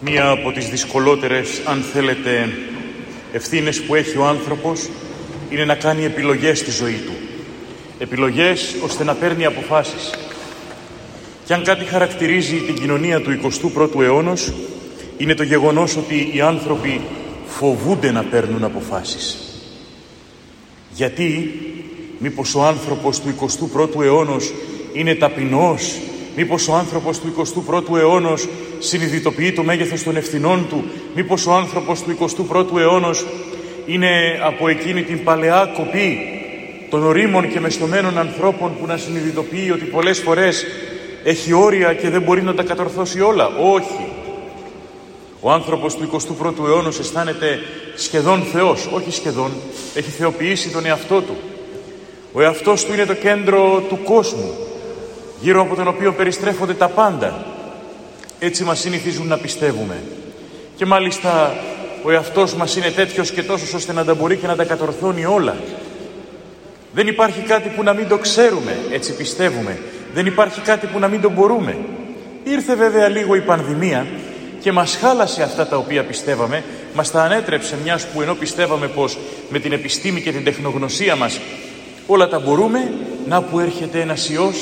Μία από τις δυσκολότερες, αν θέλετε, ευθύνες που έχει ο άνθρωπος είναι να κάνει επιλογές στη ζωή του. Επιλογές ώστε να παίρνει αποφάσεις. Και αν κάτι χαρακτηρίζει την κοινωνία του 21ου αιώνος, είναι το γεγονός ότι οι άνθρωποι φοβούνται να παίρνουν αποφάσεις. Γιατί, μήπως ο άνθρωπος του 21ου αιώνος είναι ταπεινός, μήπως ο άνθρωπος του 21ου αιώνος συνειδητοποιεί το μέγεθος των ευθυνών του, μήπως ο άνθρωπος του 21ου αιώνος είναι από εκείνη την παλαιά κοπή των ορίμων και μεστομένων ανθρώπων που να συνειδητοποιεί ότι πολλές φορές έχει όρια και δεν μπορεί να τα κατορθώσει όλα. Όχι. Ο άνθρωπος του 21ου αιώνα αισθάνεται σχεδόν Θεός. Όχι σχεδόν. Έχει θεοποιήσει τον εαυτό του. Ο εαυτός του είναι το κέντρο του κόσμου, γύρω από τον οποίο περιστρέφονται τα πάντα. Έτσι μας συνηθίζουν να πιστεύουμε. Και μάλιστα ο εαυτός μας είναι τέτοιος και τόσος ώστε να τα μπορεί και να τα κατορθώνει όλα. Δεν υπάρχει κάτι που να μην το ξέρουμε, έτσι πιστεύουμε. Δεν υπάρχει κάτι που να μην το μπορούμε. Ήρθε βέβαια λίγο η πανδημία και μας χάλασε αυτά τα οποία πιστεύαμε, μας τα ανέτρεψε μιας που ενώ πιστεύαμε πως με την επιστήμη και την τεχνογνωσία μας όλα τα μπορούμε, να που έρχεται ένας ιός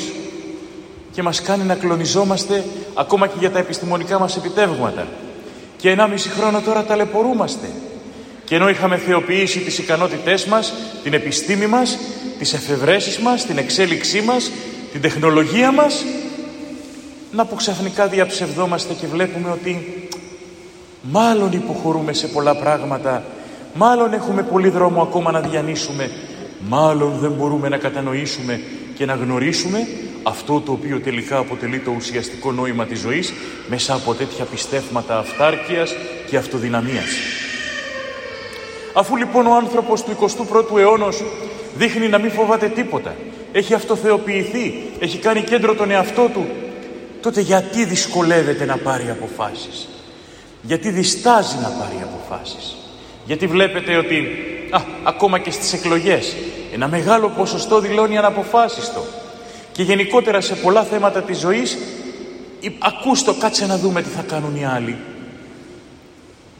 και μας κάνει να κλονιζόμαστε ακόμα και για τα επιστημονικά μας επιτεύγματα. Και ένα μισή χρόνο τώρα ταλαιπωρούμαστε. Και ενώ είχαμε θεοποιήσει τις ικανότητές μας, την επιστήμη μας, τις εφευρέσεις μας, την εξέλιξή μας, την τεχνολογία μας, να που ξαφνικά διαψευδόμαστε και βλέπουμε ότι μάλλον υποχωρούμε σε πολλά πράγματα, μάλλον έχουμε πολύ δρόμο ακόμα να διανύσουμε, μάλλον δεν μπορούμε να κατανοήσουμε και να γνωρίσουμε αυτό το οποίο τελικά αποτελεί το ουσιαστικό νόημα της ζωής μέσα από τέτοια πιστεύματα αυτάρκειας και αυτοδυναμίας. Αφού λοιπόν ο άνθρωπος του 21ου αιώνα δείχνει να μην φοβάται τίποτα, έχει αυτοθεοποιηθεί, έχει κάνει κέντρο τον εαυτό του, τότε γιατί δυσκολεύεται να πάρει αποφάσεις; Γιατί διστάζει να πάρει αποφάσεις; Γιατί βλέπετε ότι α, ακόμα και στις εκλογές ένα μεγάλο ποσοστό δηλώνει αναποφάσιστο. Και γενικότερα σε πολλά θέματα της ζωής ακούστο κάτσε να δούμε τι θα κάνουν οι άλλοι.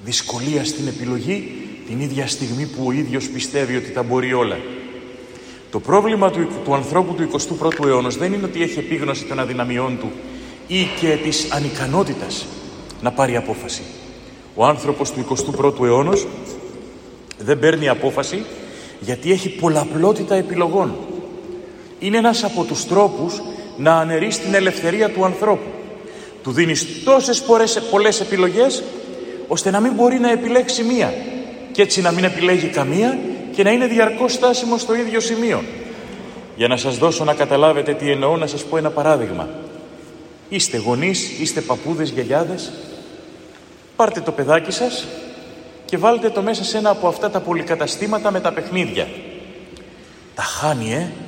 Δυσκολία στην επιλογή την ίδια στιγμή που ο ίδιος πιστεύει ότι τα μπορεί όλα. Το πρόβλημα του, του ανθρώπου του 21ου αιώνα δεν είναι ότι έχει επίγνωση των αδυναμιών του ή και της ανικανότητας να πάρει απόφαση. Ο άνθρωπος του 21ου αιώνα δεν παίρνει απόφαση γιατί έχει πολλαπλότητα επιλογών. Είναι ένας από τους τρόπους να αναιρείς την ελευθερία του ανθρώπου. Του δίνεις τόσες πολλές, πολλές επιλογές ώστε να μην μπορεί να επιλέξει μία και έτσι να μην επιλέγει καμία και να είναι διαρκώς στάσιμο στο ίδιο σημείο. Για να σας δώσω να καταλάβετε τι εννοώ, να σας πω ένα παράδειγμα. Είστε γονείς, είστε παππούδες, γιαγιάδες. Πάρτε το παιδάκι σας και βάλτε το μέσα σε ένα από αυτά τα πολυκαταστήματα με τα παιχνίδια. Τα χάνει, ε!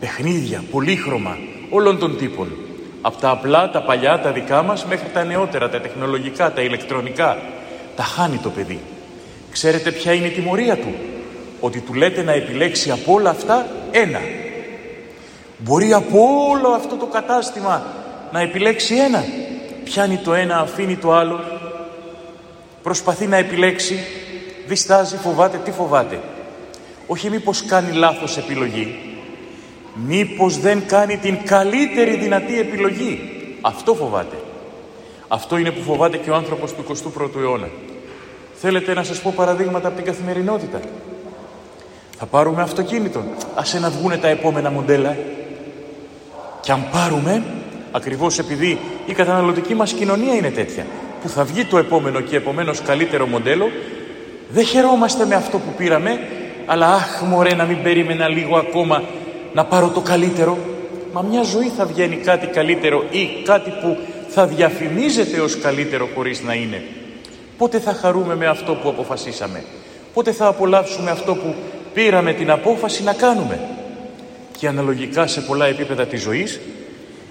Παιχνίδια, πολύχρωμα, όλων των τύπων. Από τα απλά, τα παλιά, τα δικά μας, μέχρι τα νεότερα, τα τεχνολογικά, τα ηλεκτρονικά. Τα χάνει το παιδί. Ξέρετε ποια είναι η τιμωρία του; Ότι του λέτε να επιλέξει από όλα αυτά ένα. Μπορεί από όλο αυτό το κατάστημα να επιλέξει ένα. Πιάνει το ένα, αφήνει το άλλο. Προσπαθεί να επιλέξει. Διστάζει, φοβάται. Τι φοβάται. Όχι μήπως κάνει λάθος επιλογή. Μήπως δεν κάνει την καλύτερη δυνατή επιλογή; Αυτό φοβάται. Αυτό είναι που φοβάται και ο άνθρωπος του 21ου αιώνα. Θέλετε να σας πω παραδείγματα από την καθημερινότητα; Θα πάρουμε αυτοκίνητο. Ας να βγούνε τα επόμενα μοντέλα. Και αν πάρουμε, ακριβώς επειδή η καταναλωτική μας κοινωνία είναι τέτοια, που θα βγει το επόμενο και επομένως καλύτερο μοντέλο, δεν χαιρόμαστε με αυτό που πήραμε, αλλά αχ μωρέ να μην περίμενα λίγο ακόμα να πάρω το καλύτερο. Μα μια ζωή θα βγαίνει κάτι καλύτερο ή κάτι που θα διαφημίζεται ως καλύτερο χωρίς να είναι. Πότε θα χαρούμε με αυτό που αποφασίσαμε; Πότε θα απολαύσουμε αυτό που πήραμε την απόφαση να κάνουμε; Και αναλογικά σε πολλά επίπεδα της ζωής,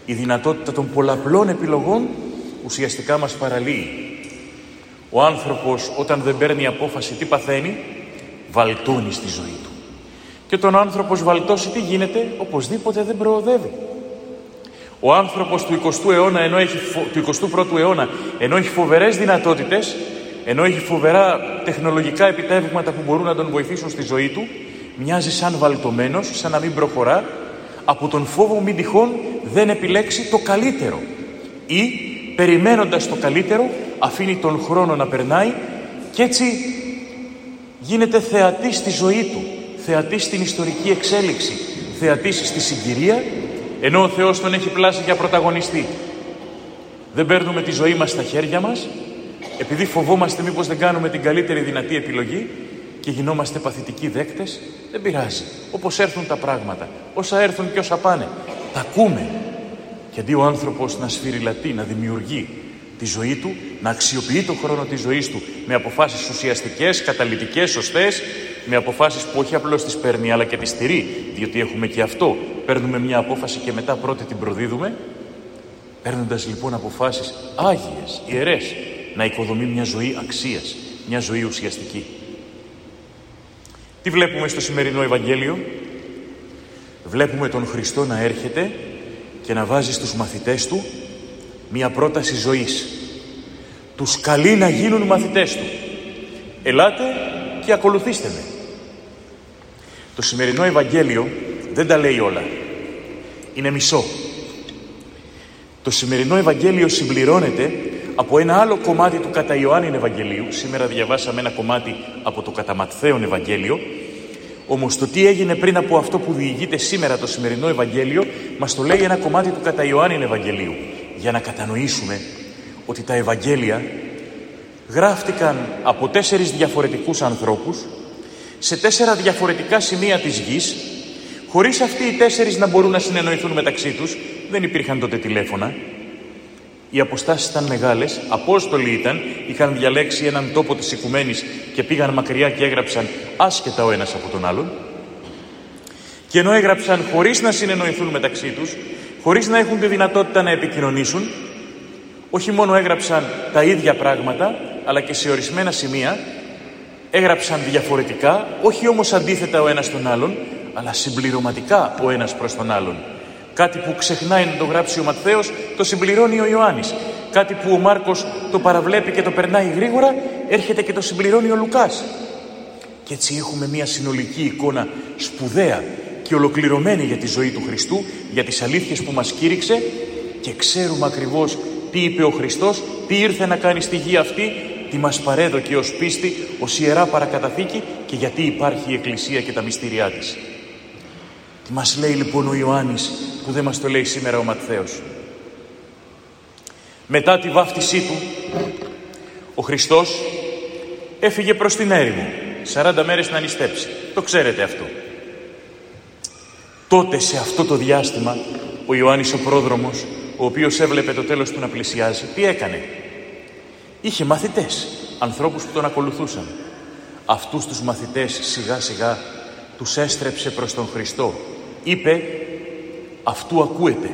η δυνατότητα των πολλαπλών επιλογών ουσιαστικά μας παραλύει. Ο άνθρωπος όταν δεν παίρνει απόφαση τι παθαίνει, βαλτώνει στη ζωή του. Και τον άνθρωπος βαλτώσει τι γίνεται, οπωσδήποτε δεν προοδεύει. Ο άνθρωπος του 20ου, αιώνα, ενώ έχει, του 21ου αιώνα, ενώ έχει φοβερές δυνατότητες, ενώ έχει φοβερά τεχνολογικά επιτεύγματα που μπορούν να τον βοηθήσουν στη ζωή του, μοιάζει σαν βαλτωμένος, σαν να μην προχωρά, από τον φόβο μην τυχόν δεν επιλέξει το καλύτερο. Ή, περιμένοντας το καλύτερο, αφήνει τον χρόνο να περνάει και έτσι γίνεται θεατής στη ζωή του, θεατής στην ιστορική εξέλιξη, θεατής στη συγκυρία, ενώ ο Θεός τον έχει πλάσει για πρωταγωνιστή. Δεν παίρνουμε τη ζωή μας στα χέρια μας, επειδή φοβόμαστε μήπως δεν κάνουμε την καλύτερη δυνατή επιλογή και γινόμαστε παθητικοί δέκτες, δεν πειράζει. Όπως έρθουν τα πράγματα, όσα έρθουν και όσα πάνε, τα ακούμε. Και αντί ο άνθρωπος να σφυριλατεί, να δημιουργεί τη ζωή του, να αξιοποιεί τον χρόνο της ζωής του με αποφάσεις ουσιαστικές, καταλυτικές, σωστές, με αποφάσεις που όχι απλώς τις παίρνει αλλά και τις στηρεί, διότι έχουμε και αυτό. Παίρνουμε μια απόφαση και μετά πρώτη την προδίδουμε, παίρνοντας λοιπόν αποφάσεις άγιες, ιερές, να οικοδομεί μια ζωή αξίας, μια ζωή ουσιαστική. Τι βλέπουμε στο σημερινό Ευαγγέλιο; Βλέπουμε τον Χριστό να έρχεται και να βάζει στους μαθητές του μία πρόταση ζωής. Τους καλεί να γίνουν μαθητές του. Ελάτε και ακολουθήστε με. Το σημερινό Ευαγγέλιο δεν τα λέει όλα. Είναι μισό. Το σημερινό Ευαγγέλιο συμπληρώνεται από ένα άλλο κομμάτι του κατά Ιωάννη Ευαγγελίου. Σήμερα διαβάσαμε ένα κομμάτι από το κατά Ματθαίον Ευαγγέλιο. Όμως το τι έγινε πριν από αυτό που διηγείται σήμερα το σημερινό Ευαγγέλιο μας το λέει ένα κομμάτι του κατά Ιωάννη Ευαγγελίου για να κατανοήσουμε ότι τα Ευαγγέλια γράφτηκαν από τέσσερις διαφορετικούς ανθρώπους σε τέσσερα διαφορετικά σημεία της γης χωρίς αυτοί οι τέσσερις να μπορούν να συνεννοηθούν μεταξύ τους δεν υπήρχαν τότε τηλέφωνα οι αποστάσεις ήταν μεγάλες, απόστολοι ήταν, είχαν διαλέξει έναν τόπο της οικουμένης και πήγαν μακριά και έγραψαν άσχετα ο ένας από τον άλλον. Και ενώ έγραψαν χωρίς να συνεννοηθούν μεταξύ τους, χωρίς να έχουν τη δυνατότητα να επικοινωνήσουν, όχι μόνο έγραψαν τα ίδια πράγματα, αλλά και σε ορισμένα σημεία έγραψαν διαφορετικά, όχι όμως αντίθετα ο ένας τον άλλον, αλλά συμπληρωματικά ο ένας προς τον άλλον. Κάτι που ξεχνάει να το γράψει ο Ματθαίος, το συμπληρώνει ο Ιωάννης. Κάτι που ο Μάρκος το παραβλέπει και το περνάει γρήγορα, έρχεται και το συμπληρώνει ο Λουκάς. Και έτσι έχουμε μια συνολική εικόνα σπουδαία και ολοκληρωμένη για τη ζωή του Χριστού, για τις αλήθειες που μας κήρυξε και ξέρουμε ακριβώς τι είπε ο Χριστός, τι ήρθε να κάνει στη γη αυτή, τι μας παρέδοκε ως πίστη, ως ιερά παρακαταθήκη και γιατί υπάρχει η Εκκλησία και τα μυστήριά της. Τι μας λέει λοιπόν ο Ιωάννης που δεν μας το λέει σήμερα ο Ματθαίος; Μετά τη βάφτισή του, ο Χριστός έφυγε προς την έρημο, 40 μέρες να νηστέψει. Το ξέρετε αυτό. Τότε σε αυτό το διάστημα ο Ιωάννης ο πρόδρομος, ο οποίος έβλεπε το τέλος του να πλησιάζει, τι έκανε; Είχε μαθητές, ανθρώπους που τον ακολουθούσαν. Αυτούς τους μαθητές σιγά σιγά τους έστρεψε προς τον Χριστό. Είπε, αυτού ακούετε.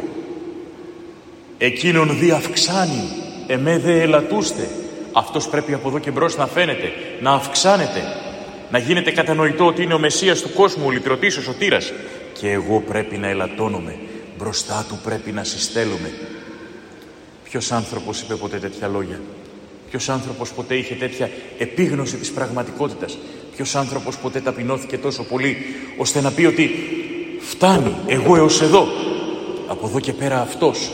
Εκείνον δι' αυξάνει, εμέ δε ελατούστε. Αυτός πρέπει από εδώ και μπρος να φαίνεται, να αυξάνεται, να γίνεται κατανοητό ότι είναι ο Μεσσίας του κόσμου, ο λυτρωτής, ο σωτήρας και εγώ πρέπει να ελαττώνομαι. Μπροστά του πρέπει να συστέλουμε. Ποιος άνθρωπος είπε ποτέ τέτοια λόγια; Ποιος άνθρωπος ποτέ είχε τέτοια επίγνωση της πραγματικότητας; Ποιος άνθρωπος ποτέ ταπεινώθηκε τόσο πολύ ώστε να πει ότι φτάνει εγώ έως εδώ. Από εδώ και πέρα αυτός.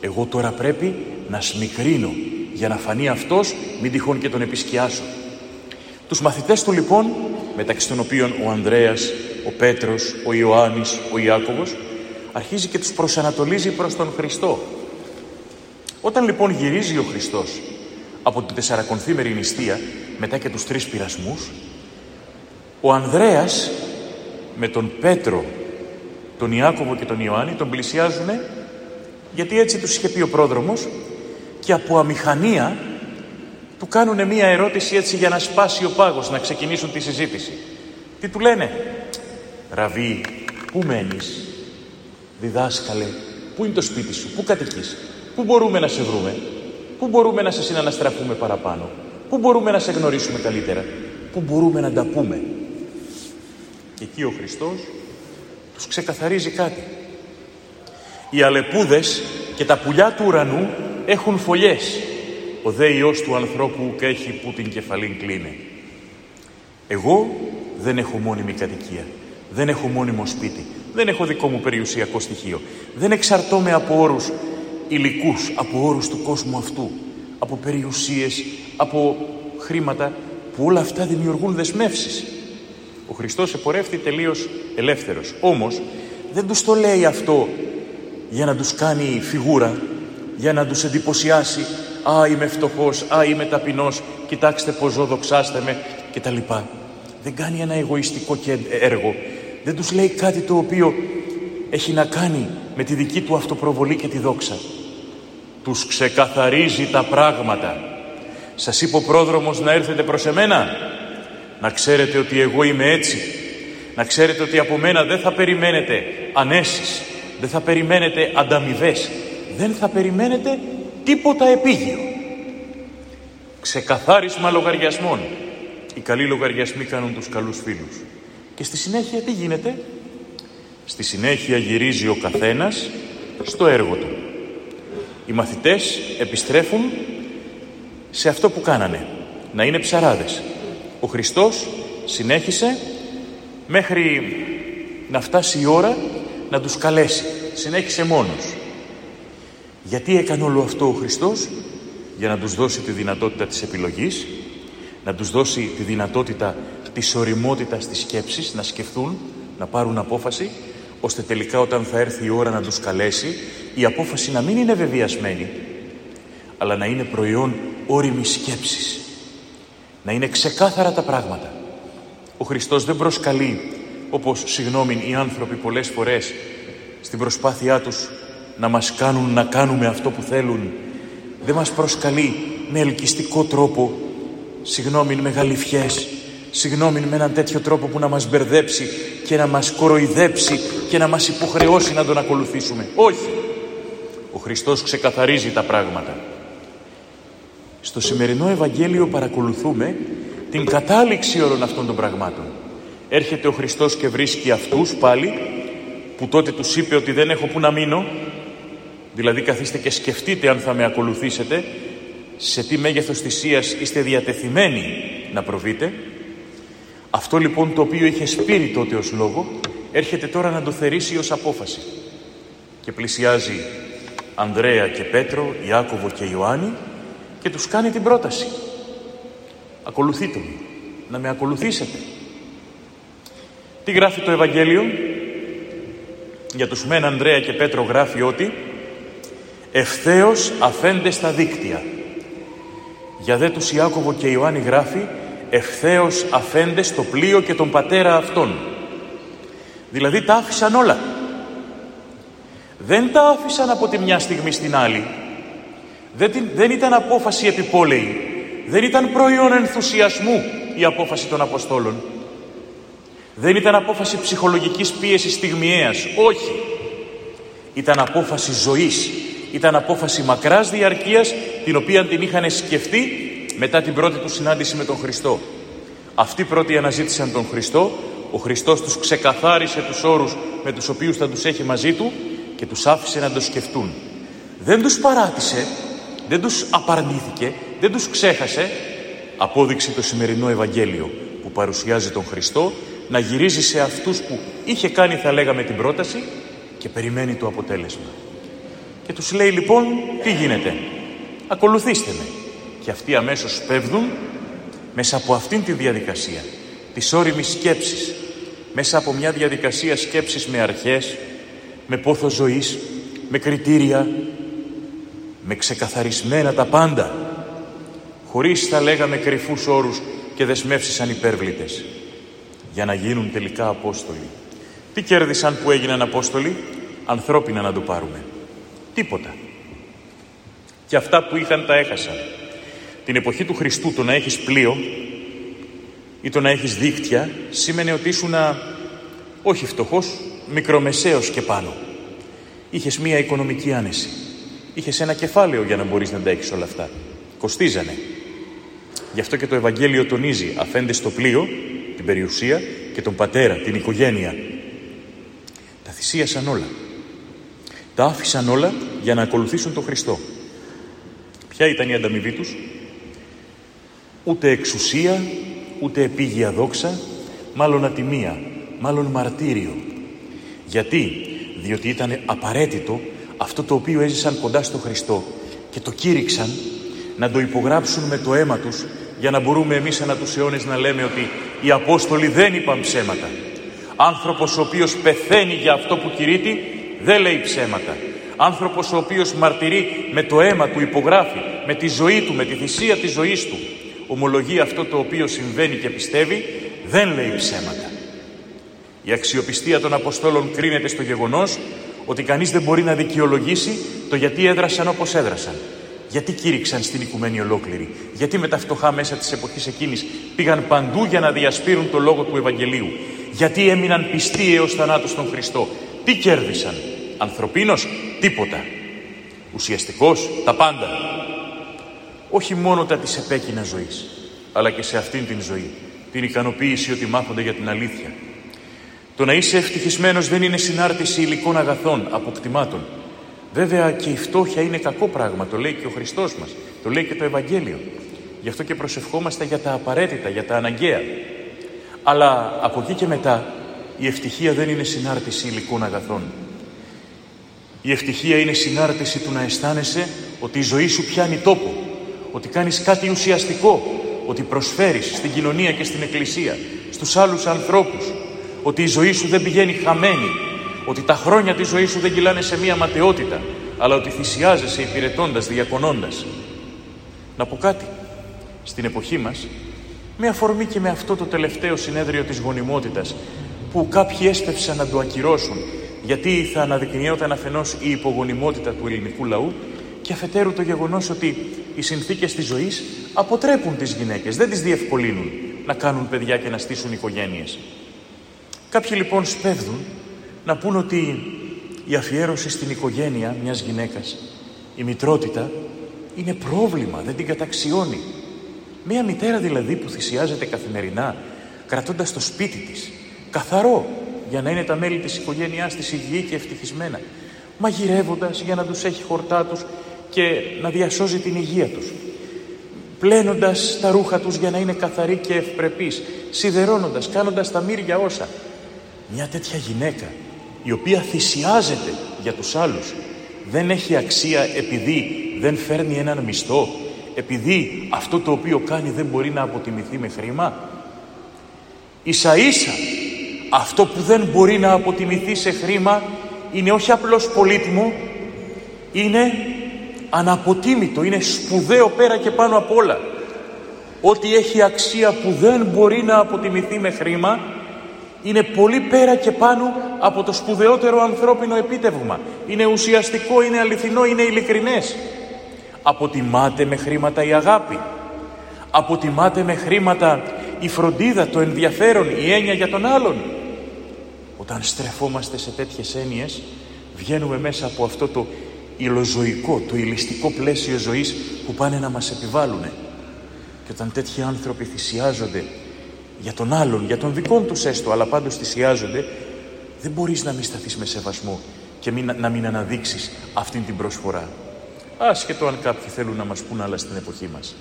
Εγώ τώρα πρέπει να σμικρίνω για να φανεί αυτός μην τυχόν και τον επισκιάσω. Τους μαθητές του λοιπόν, μεταξύ των οποίων ο Ανδρέας, ο Πέτρος, ο Ιωάννης, ο Ιάκωβος, αρχίζει και τους προσανατολίζει προς τον Χριστό. Όταν λοιπόν γυρίζει ο Χριστός από την τεσσαρακονθήμερη νηστεία, μετά και τους τρεις πειρασμούς, ο Ανδρέας με τον Πέτρο, τον Ιάκωβο και τον Ιωάννη τον πλησιάζουν γιατί έτσι τους είχε πει ο πρόδρομος και από αμηχανία του κάνουν μία ερώτηση έτσι για να σπάσει ο πάγος, να ξεκινήσουν τη συζήτηση. Τι του λένε, Ραβί, πού μένεις, διδάσκαλε, πού είναι το σπίτι σου, πού κατοικείς, πού μπορούμε να σε βρούμε, πού μπορούμε να σε συναναστραφούμε παραπάνω, πού μπορούμε να σε γνωρίσουμε καλύτερα, πού μπορούμε να τα πούμε. Και εκεί ο Χριστός τους ξεκαθαρίζει κάτι. Οι αλεπούδες και τα πουλιά του ουρανού έχουν φωλιές. Ο δε Υιός του ανθρώπου και έχει που την κεφαλήν κλείνει. Εγώ δεν έχω μόνιμη κατοικία. Δεν έχω μόνιμο σπίτι. Δεν έχω δικό μου περιουσιακό στοιχείο. Δεν εξαρτώμαι από όρους υλικούς, από όρους του κόσμου αυτού. Από περιουσίες, από χρήματα που όλα αυτά δημιουργούν δεσμεύσεις. Ο Χριστός επορεύθη τελείως ελεύθερος. Όμως δεν τους το λέει αυτό για να τους κάνει φιγούρα, για να τους εντυπωσιάσει «Α, είμαι φτωχός, α, είμαι ταπεινός, κοιτάξτε πως ζω, δοξάστε με» κτλ. Δεν κάνει ένα εγωιστικό έργο. Δεν τους λέει κάτι το οποίο έχει να κάνει με τη δική του αυτοπροβολή και τη δόξα. Τους ξεκαθαρίζει τα πράγματα. Σας είπε ο πρόδρομος να έρθετε προς εμένα. Να ξέρετε ότι εγώ είμαι έτσι. Να ξέρετε ότι από μένα δεν θα περιμένετε ανέσεις. Δεν θα περιμένετε ανταμοιβές. Δεν θα περιμένετε τίποτα επίγειο. Ξεκαθάρισμα λογαριασμών. Οι καλοί λογαριασμοί κάνουν τους καλούς φίλους. Και στη συνέχεια τι γίνεται; Στη συνέχεια γυρίζει ο καθένας στο έργο του. Οι μαθητές επιστρέφουν σε αυτό που κάνανε. Να είναι ψαράδες. Ο Χριστός συνέχισε μέχρι να φτάσει η ώρα να τους καλέσει. Συνέχισε μόνος. Γιατί έκανε όλο αυτό ο Χριστός; Για να τους δώσει τη δυνατότητα της επιλογής, να τους δώσει τη δυνατότητα της οριμότητας της σκέψης, να σκεφτούν, να πάρουν απόφαση, ώστε τελικά όταν θα έρθει η ώρα να τους καλέσει, η απόφαση να μην είναι βεβαιασμένη, αλλά να είναι προϊόν όριμης σκέψης. Να είναι ξεκάθαρα τα πράγματα. Ο Χριστός δεν προσκαλεί, όπως συγγνώμη οι άνθρωποι πολλές φορές, στην προσπάθειά τους να μας κάνουν να κάνουμε αυτό που θέλουν. Δεν μας προσκαλεί με ελκυστικό τρόπο, συγγνώμη με γαλιφιές, συγγνώμη με έναν τέτοιο τρόπο που να μας μπερδέψει και να μας κοροϊδέψει και να μας υποχρεώσει να τον ακολουθήσουμε. Όχι. Ο Χριστός ξεκαθαρίζει τα πράγματα. Στο σημερινό Ευαγγέλιο παρακολουθούμε την κατάληξη όλων αυτών των πραγμάτων. Έρχεται ο Χριστός και βρίσκει αυτούς πάλι που τότε τους είπε ότι δεν έχω που να μείνω δηλαδή καθίστε και σκεφτείτε αν θα με ακολουθήσετε σε τι μέγεθος θυσίας είστε διατεθειμένοι να προβείτε αυτό λοιπόν το οποίο είχε σπείρει τότε ως λόγο έρχεται τώρα να το θερήσει ως απόφαση. Και πλησιάζει Ανδρέα και Πέτρο, Ιάκωβο και Ιωάννη και τους κάνει την πρόταση. Ακολουθείτε με να με ακολουθήσετε. Τι γράφει το Ευαγγέλιο; Για τους μεν Ανδρέα και Πέτρο γράφει ότι ευθέως αφέντε στα δίκτυα. Για δε τους Ιάκωβο και Ιωάννη γράφει ευθέως αφέντε στο πλοίο και τον πατέρα αυτών. Δηλαδή τα άφησαν όλα. Δεν τα άφησαν από τη μια στιγμή στην άλλη. Δεν, δεν ήταν απόφαση επιπόλαιη. Δεν ήταν προϊόν ενθουσιασμού η απόφαση των Αποστόλων. Δεν ήταν απόφαση ψυχολογικής πίεσης στιγμιαίας. Όχι. Ήταν απόφαση ζωής. Ήταν απόφαση μακράς διαρκείας την οποία την είχαν σκεφτεί μετά την πρώτη του συνάντηση με τον Χριστό. Αυτοί πρώτοι αναζήτησαν τον Χριστό. Ο Χριστός τους ξεκαθάρισε τους όρους με τους οποίους θα τους έχει μαζί του και τους άφησε να το σκεφτούν. Δεν τους παράτησε, δεν τους απαρνήθηκε, δεν τους ξέχασε. Απόδειξε το σημερινό Ευαγγέλιο που παρουσιάζει τον Χριστό να γυρίζει σε αυτούς που είχε κάνει θα λέγαμε την πρόταση και περιμένει το αποτέλεσμα. Και τους λέει λοιπόν τι γίνεται; Ακολουθήστε με. Και αυτοί αμέσως πέφτουν μέσα από αυτήν τη διαδικασία της όριμης σκέψης μέσα από μια διαδικασία σκέψης με αρχές με πόθο ζωής με κριτήρια με ξεκαθαρισμένα τα πάντα χωρίς θα λέγαμε κρυφούς όρους και δεσμεύσεις ανυπέρβλητες για να γίνουν τελικά Απόστολοι. Τι κέρδισαν που έγιναν Απόστολοι, ανθρώπινα να το πάρουμε. Τίποτα. Και αυτά που είχαν τα έχασαν. Την εποχή του Χριστού το να έχεις πλοίο ή το να έχεις δίκτυα σήμαινε ότι ήσουν όχι φτωχός, μικρομεσαίος και πάνω. Είχες μία οικονομική άνεση. Είχες ένα κεφάλαιο για να μπορείς να τα έχεις όλα αυτά. Κοστίζανε. Γι' αυτό και το Ευαγγέλιο τονίζει αφέντε στο πλοίο την περιουσία και τον πατέρα, την οικογένεια. Τα θυσίασαν όλα. Τα άφησαν όλα για να ακολουθήσουν τον Χριστό. Ποια ήταν η ανταμοιβή τους; Ούτε εξουσία, ούτε επίγεια δόξα, μάλλον ατιμία, μάλλον μαρτύριο. Γιατί; Διότι ήταν απαραίτητο αυτό το οποίο έζησαν κοντά στο Χριστό και το κήρυξαν να το υπογράψουν με το αίμα τους για να μπορούμε εμείς ανά τους αιώνες να λέμε ότι οι Απόστολοι δεν είπαν ψέματα. Άνθρωπος ο οποίος πεθαίνει για αυτό που κηρύττει δεν λέει ψέματα. Άνθρωπος ο οποίος μαρτυρεί με το αίμα του υπογράφει, με τη ζωή του, με τη θυσία της ζωής του. Ομολογεί αυτό το οποίο συμβαίνει και πιστεύει, δεν λέει ψέματα. Η αξιοπιστία των Αποστόλων κρίνεται στο γεγονός ότι κανείς δεν μπορεί να δικαιολογήσει το γιατί έδρασαν όπως έδρασαν. Γιατί κήρυξαν στην οικουμένη ολόκληρη. Γιατί με τα φτωχά μέσα της εποχής εκείνης πήγαν παντού για να διασπείρουν το λόγο του Ευαγγελίου. Γιατί έμειναν πιστοί έως θανάτους στον Χριστό. Τι κέρδισαν. Ανθρωπίνος τίποτα. Ουσιαστικός τα πάντα. Όχι μόνο τα της επέκεινα ζωής, αλλά και σε αυτήν την ζωή. Την ικανοποίηση ότι μάχονται για την αλήθεια. Το να είσαι ευτυχισμένος δεν είναι συνάρτηση υλικών αγαθών, αποκτημάτων. Βέβαια και η φτώχεια είναι κακό πράγμα, το λέει και ο Χριστός μας, το λέει και το Ευαγγέλιο. Γι' αυτό και προσευχόμαστε για τα απαραίτητα, για τα αναγκαία. Αλλά από εκεί και μετά η ευτυχία δεν είναι συνάρτηση υλικών αγαθών. Η ευτυχία είναι συνάρτηση του να αισθάνεσαι ότι η ζωή σου πιάνει τόπο, ότι κάνεις κάτι ουσιαστικό, ότι προσφέρεις στην κοινωνία και στην εκκλησία, στους άλλους ανθρώπους, ότι η ζωή σου δεν πηγαίνει χαμένη, ότι τα χρόνια της ζωής σου δεν κυλάνε σε μία ματαιότητα, αλλά ότι θυσιάζεσαι υπηρετώντας, διακονώντας. Να πω κάτι, στην εποχή μας, με αφορμή και με αυτό το τελευταίο συνέδριο της γονιμότητας, που κάποιοι έσπευσαν να το ακυρώσουν, γιατί θα αναδεικνύονταν αφενός η υπογονιμότητα του ελληνικού λαού και αφετέρου το γεγονός ότι οι συνθήκες της ζωής αποτρέπουν τις γυναίκες, δεν τις διευκολύνουν να κάνουν παιδιά και να στήσουν οικογένειες. Κάποιοι λοιπόν σπέβδουν να πούν ότι η αφιέρωση στην οικογένεια μιας γυναίκας, η μητρότητα, είναι πρόβλημα, δεν την καταξιώνει. Μια μητέρα δηλαδή που θυσιάζεται καθημερινά, κρατώντας το σπίτι της, καθαρό, για να είναι τα μέλη της οικογένειάς της υγιή και ευτυχισμένα, μαγειρεύοντας για να τους έχει χορτά τους και να διασώζει την υγεία τους, πλένοντας τα ρούχα τους για να είναι καθαροί και ευπρεπείς, σιδερώνοντας, κάνοντας τα μύρια όσα, μια τέτοια γυναίκα η οποία θυσιάζεται για τους άλλους δεν έχει αξία επειδή δεν φέρνει έναν μισθό, επειδή αυτό το οποίο κάνει δεν μπορεί να αποτιμηθεί με χρήμα. Ίσα ίσα αυτό που δεν μπορεί να αποτιμηθεί σε χρήμα είναι όχι απλώς πολύτιμο, είναι αναποτίμητο, είναι σπουδαίο πέρα και πάνω απ' όλα. Ό,τι έχει αξία που δεν μπορεί να αποτιμηθεί με χρήμα είναι πολύ πέρα και πάνω από το σπουδαιότερο ανθρώπινο επίτευγμα. Είναι ουσιαστικό, είναι αληθινό, είναι ειλικρινές. Αποτιμάται με χρήματα η αγάπη. Αποτιμάται με χρήματα η φροντίδα, το ενδιαφέρον, η έννοια για τον άλλον. Όταν στρεφόμαστε σε τέτοιες έννοιες, βγαίνουμε μέσα από αυτό το υλοζωικό, το ηλιστικό πλαίσιο ζωής που πάνε να μας επιβάλλουν. Και όταν τέτοιοι άνθρωποι θυσιάζονται για τον άλλον, για τον δικό τους έστω, αλλά πάντως θυσιάζονται, δεν μπορείς να μην σταθείς με σεβασμό και μην, να μην αναδείξεις αυτήν την προσφορά. Άσχετο αν κάποιοι θέλουν να μας πούν άλλα στην εποχή μας.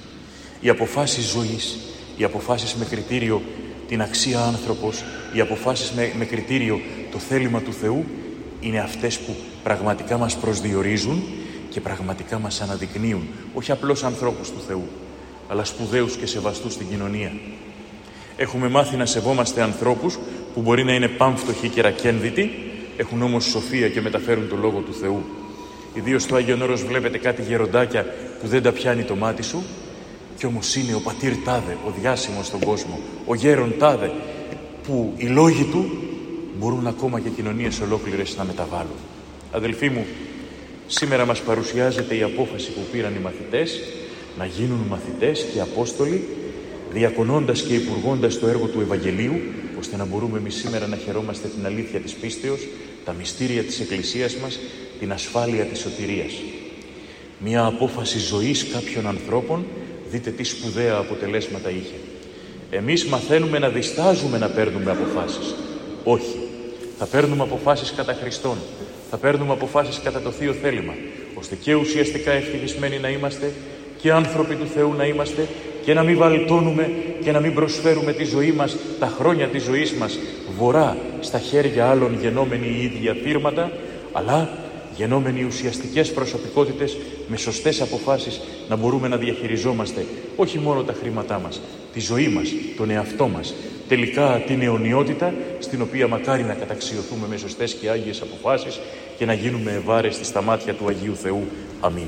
Οι αποφάσεις ζωής, οι αποφάσεις με κριτήριο την αξία άνθρωπος, οι αποφάσεις με, με κριτήριο το θέλημα του Θεού, είναι αυτές που πραγματικά μας προσδιορίζουν και πραγματικά μας αναδεικνύουν, όχι απλώς ανθρώπους του Θεού, αλλά σπουδαίους και σεβαστούς στην κοινωνία. Έχουμε μάθει να σεβόμαστε ανθρώπους που μπορεί να είναι πάμφτωχοι και ρακένδυτοι, έχουν όμως σοφία και μεταφέρουν το Λόγο του Θεού. Ιδίως στο Άγιον Όρος βλέπετε κάτι γεροντάκια που δεν τα πιάνει το μάτι σου κι όμως είναι ο πατήρ Τάδε, ο διάσημος στον κόσμο, ο γέρον Τάδε που οι λόγοι του μπορούν ακόμα και κοινωνίες ολόκληρες να μεταβάλουν. Αδελφοί μου, σήμερα μας παρουσιάζεται η απόφαση που πήραν οι μαθητές να γίνουν μαθητές και Απόστολοι διακονώντας και υπουργώντας το έργο του Ευαγγελίου, ώστε να μπορούμε εμείς σήμερα να χαιρόμαστε την αλήθεια της πίστεως, τα μυστήρια της Εκκλησίας μας, την ασφάλεια της σωτηρίας. Μια απόφαση ζωής κάποιων ανθρώπων, δείτε τι σπουδαία αποτελέσματα είχε. Εμείς μαθαίνουμε να διστάζουμε να παίρνουμε αποφάσεις. Όχι. Θα παίρνουμε αποφάσεις κατά Χριστόν. θα παίρνουμε αποφάσεις κατά το Θείο θέλημα, ώστε και ουσιαστικά ευτυχισμένοι να είμαστε και άνθρωποι του Θεού να είμαστε και να μην βαλτώνουμε και να μην προσφέρουμε τη ζωή μας, τα χρόνια της ζωής μας βορρά στα χέρια άλλων γενόμενοι οι ίδια θύρματα, αλλά γενόμενοι ουσιαστικές προσωπικότητες με σωστές αποφάσεις να μπορούμε να διαχειριζόμαστε όχι μόνο τα χρήματά μας, τη ζωή μας, τον εαυτό μας, τελικά την αιωνιότητα στην οποία μακάρι να καταξιωθούμε με σωστές και άγιες αποφάσεις και να γίνουμε ευάρεστοι στα μάτια του Αγίου Θεού. Αμήν.